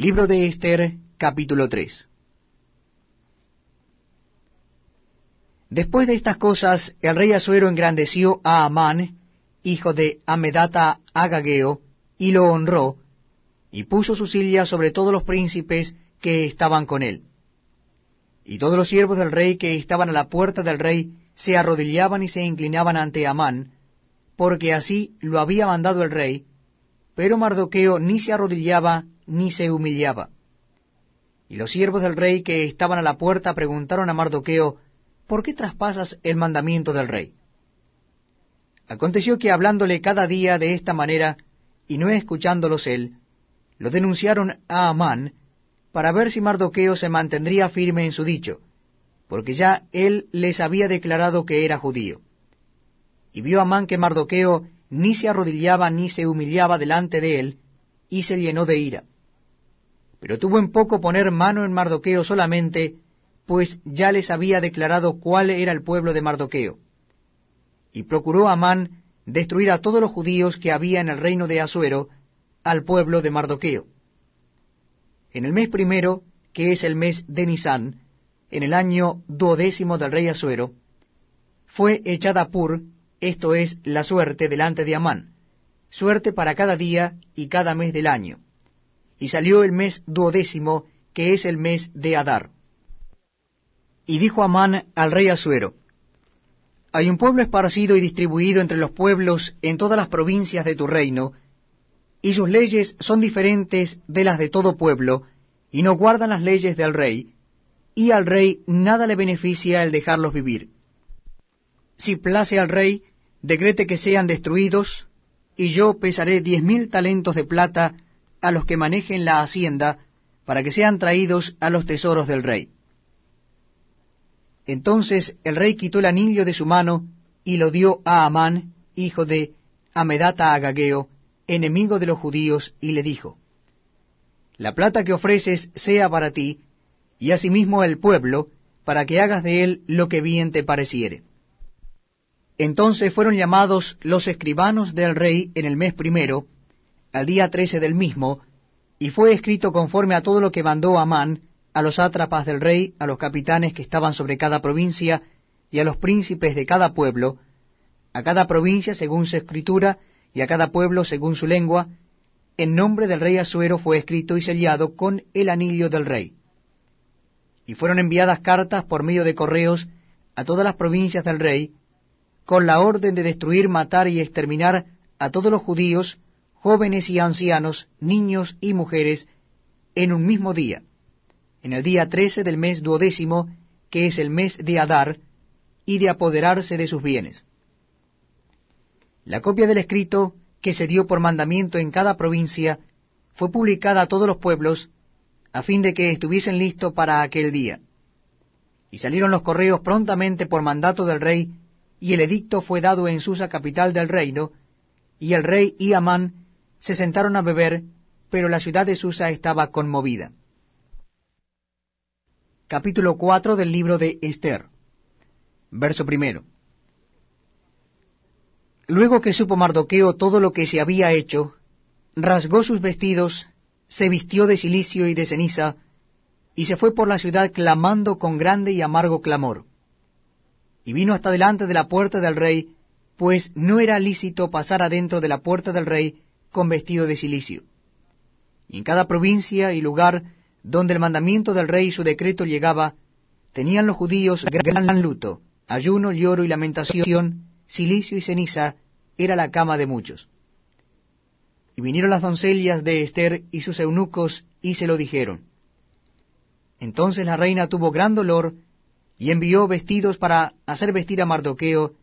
Libro de Esther, capítulo 3. Después de estas cosas, el rey Asuero engrandeció a Amán, hijo de Amedata Agageo, y lo honró, y puso su silla sobre todos los príncipes que estaban con él. Y todos los siervos del rey que estaban a la puerta del rey se arrodillaban y se inclinaban ante Amán, porque así lo había mandado el rey, pero Mardoqueo ni se arrodillaba ni se humillaba. Y los siervos del rey que estaban a la puerta preguntaron a Mardoqueo, ¿por qué traspasas el mandamiento del rey? Aconteció que hablándole cada día de esta manera, y no escuchándolos él, lo denunciaron a Amán, para ver si Mardoqueo se mantendría firme en su dicho, porque ya él les había declarado que era judío. Y vio Amán que Mardoqueo ni se arrodillaba ni se humillaba delante de él, y se llenó de ira. Pero tuvo en poco poner mano en Mardoqueo solamente, pues ya les había declarado cuál era el pueblo de Mardoqueo. Y procuró Amán destruir a todos los judíos que había en el reino de Asuero, al pueblo de Mardoqueo. En el mes primero, que es el mes de Nisán, en el año duodécimo del rey Asuero, fue echada Pur, esto es la suerte delante de Amán, suerte para cada día y cada mes del año. Y salió el mes duodécimo, que es el mes de Adar. Y dijo Amán al rey Asuero, Hay un pueblo esparcido y distribuido entre los pueblos en todas las provincias de tu reino, y sus leyes son diferentes de las de todo pueblo, y no guardan las leyes del rey, y al rey nada le beneficia el dejarlos vivir. Si place al rey, decrete que sean destruidos, y yo pesaré diez mil talentos de plata a los que manejen la hacienda, para que sean traídos a los tesoros del rey. Entonces el rey quitó el anillo de su mano, y lo dio a Amán, hijo de Amedata Agageo, enemigo de los judíos, y le dijo, La plata que ofreces sea para ti, y asimismo el pueblo, para que hagas de él lo que bien te pareciere. Entonces fueron llamados los escribanos del rey en el mes primero, al día trece del mismo, y fue escrito conforme a todo lo que mandó Amán, a los sátrapas del rey, a los capitanes que estaban sobre cada provincia, y a los príncipes de cada pueblo, a cada provincia según su escritura, y a cada pueblo según su lengua, en nombre del rey Asuero fue escrito y sellado con el anillo del rey. Y fueron enviadas cartas por medio de correos a todas las provincias del rey, con la orden de destruir, matar y exterminar a todos los judíos, jóvenes y ancianos, niños y mujeres, en un mismo día, en el día trece del mes duodécimo, que es el mes de Adar, y de apoderarse de sus bienes. La copia del escrito que se dio por mandamiento en cada provincia fue publicada a todos los pueblos, a fin de que estuviesen listos para aquel día. Y salieron los correos prontamente por mandato del rey, y el edicto fue dado en Susa, capital del reino, y el rey y Amán se sentaron a beber, pero la ciudad de Susa estaba conmovida. Capítulo 4 del libro de Esther. Verso primero. Luego que supo Mardoqueo todo lo que se había hecho, rasgó sus vestidos, se vistió de silicio y de ceniza, y se fue por la ciudad clamando con grande y amargo clamor. Y vino hasta delante de la puerta del rey, pues no era lícito pasar adentro de la puerta del rey con vestido de silicio. Y en cada provincia y lugar donde el mandamiento del rey y su decreto llegaba, tenían los judíos gran luto, ayuno, lloro y lamentación, silicio y ceniza, era la cama de muchos. Y vinieron las doncellas de Esther y sus eunucos y se lo dijeron. Entonces la reina tuvo gran dolor y envió vestidos para hacer vestir a Mardoqueo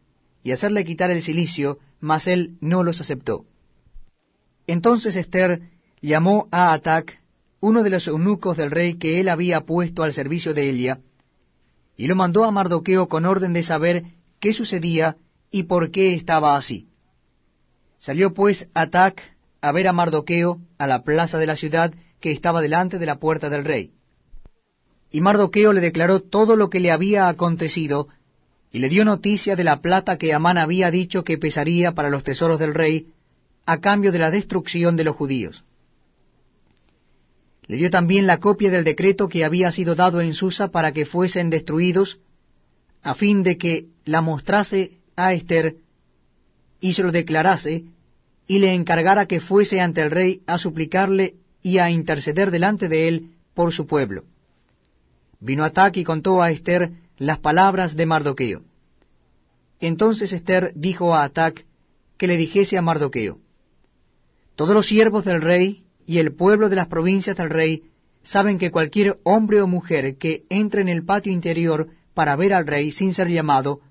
y hacerle quitar el cilicio, mas él no los aceptó. Entonces Esther llamó a Atac, uno de los eunucos del rey que él había puesto al servicio de ella, y lo mandó a Mardoqueo con orden de saber qué sucedía y por qué estaba así. Salió pues Atac a ver a Mardoqueo a la plaza de la ciudad que estaba delante de la puerta del rey. Y Mardoqueo le declaró todo lo que le había acontecido, y le dio noticia de la plata que Amán había dicho que pesaría para los tesoros del rey, a cambio de la destrucción de los judíos. le dio también la copia del decreto que había sido dado en Susa para que fuesen destruidos, a fin de que la mostrase a Esther y se lo declarase, y le encargara que fuese ante el rey a suplicarle y a interceder delante de él por su pueblo. Vino Atac y contó a Esther las palabras de Mardoqueo. Entonces Esther dijo a Atac que le dijese a Mardoqueo, Todos los siervos del rey y el pueblo de las provincias del rey saben que cualquier hombre o mujer que entre en el patio interior para ver al rey sin ser llamado,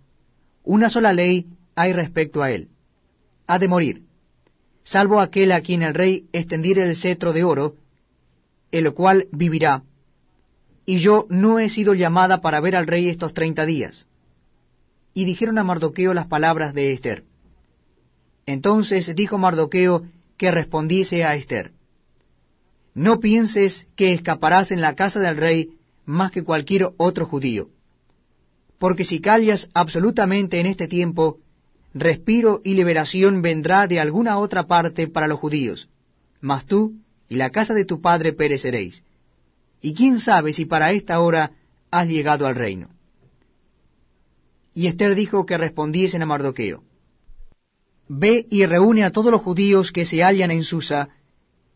una sola ley hay respecto a él. Ha de morir, salvo aquel a quien el rey extendiere el cetro de oro, el cual vivirá. Y yo no he sido llamada para ver al rey estos treinta días. Y dijeron a Mardoqueo las palabras de Esther. Entonces dijo Mardoqueo que respondiese a Esther. No pienses que escaparás en la casa del rey más que cualquier otro judío. Porque si callas absolutamente en este tiempo, respiro y liberación vendrá de alguna otra parte para los judíos, mas tú y la casa de tu padre pereceréis. Y quién sabe si para esta hora has llegado al reino. Y Esther dijo que respondiesen a Mardoqueo. Ve y reúne a todos los judíos que se hallan en Susa,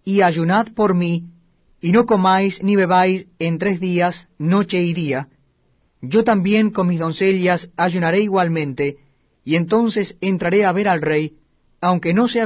y ayunad por mí, y no comáis ni bebáis en tres días, noche y día. Yo también con mis doncellas ayunaré igualmente, y entonces entraré a ver al rey, aunque no sea